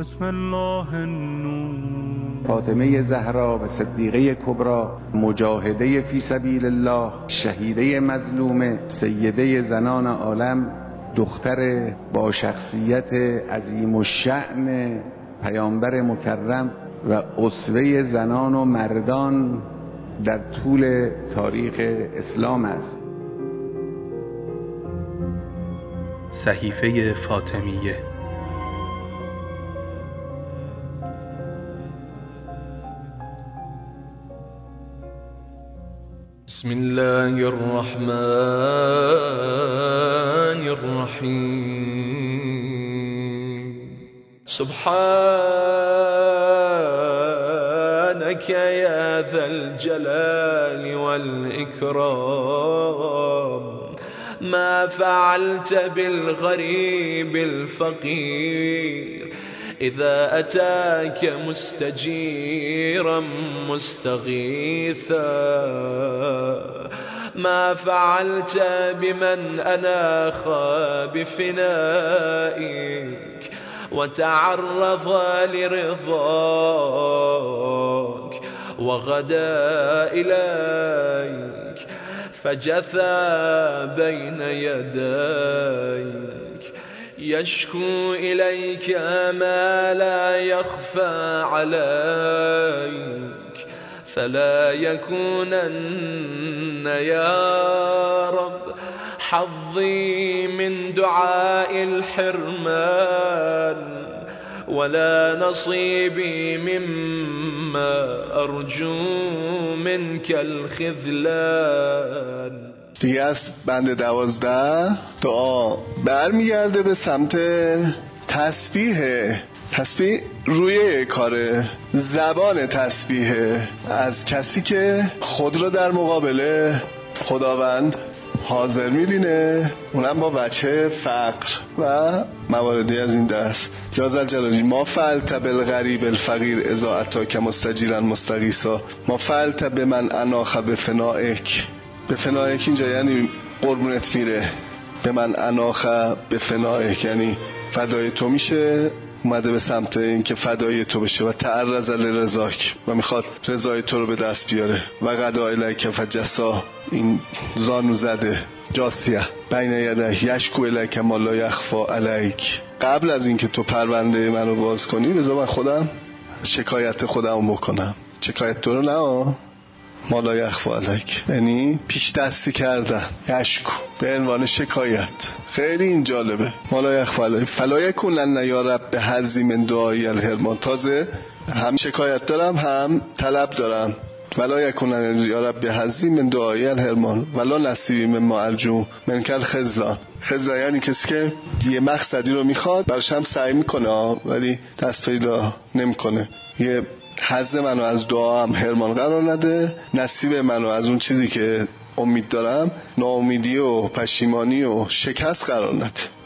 بسم الله النور. فاطمه زهرا و صدیقه کبرا مجاهده فی سبیل الله شهیده مظلومه سیده زنان عالم دختر با شخصیت عظیم و شعن پیامبر مکرم و اصوه زنان و مردان در طول تاریخ اسلام است. صحیفه فاطمیه بسم الله الرحمن الرحيم. سبحانك يا ذا الجلال والإكرام. ما فعلت بالغريب الفقير. إذا أتاك مستجيرا مستغيثا. ما فعلت بمن أناخ بفنائك وتعرض لرضاك وغدا إليك فجثى بين يديك. يشكو إليك ما لا يخفى عليك فلا يكونن يا رب حظي من دعاء الحرمان ولا نصيبي مما أرجو منك الخذلان. دیگه از بند دوازده دعا برمیگرده به سمت تسبیح. تسبیح روی کار زبان تسبیح. از کسی که خود را در مقابل خداوند حاضر می‌بینه؟ اونم با وجه فقر و مواردی از این دست. یا جلالی ما فعلت بالغریب الفقیر ازا که مستجیرن مستقیسا ما فعلت به من اناخ به فنائک. به فنایک اینجا یعنی قربونت میره. به من اناخه به فنایک یعنی فدای تو میشه. اومده به سمت اینکه فدای تو بشه و تعرض رضاک و می‌خواد رضای تو رو به دست بیاره. و قدا الیک فجسا. این زانو زده. جاسیه. بین یده یشکو الیک ما لا یخفا الیک. قبل از اینکه تو پرونده منو باز کنی بذار من خودم شکایت خودم بکنم. شکایت تو رو نه؟ مالا یخفا علک یعنی پیش دستی کردن. یشکو به عنوان شکایت. خیلی این جالبه. مالا یخفا علک فلا کنن یا رب به حزی من دعایی الهرمان تازه هم شکایت دارم هم طلب دارم. ولا یکونن یا رب به من دعایی الهرمان ولا نصیبی من ما من کل خزلان. خزلان یعنی کسی که یه مقصدی رو می‌خواد برش هم سعی می‌کنه ولی دست پیدا نمی‌کنه. یه حز منو از دعا هم هرمان قرار نده. نصیب منو از اون چیزی که امید دارم ناامیدی و پشیمانی و شکست قرار نده.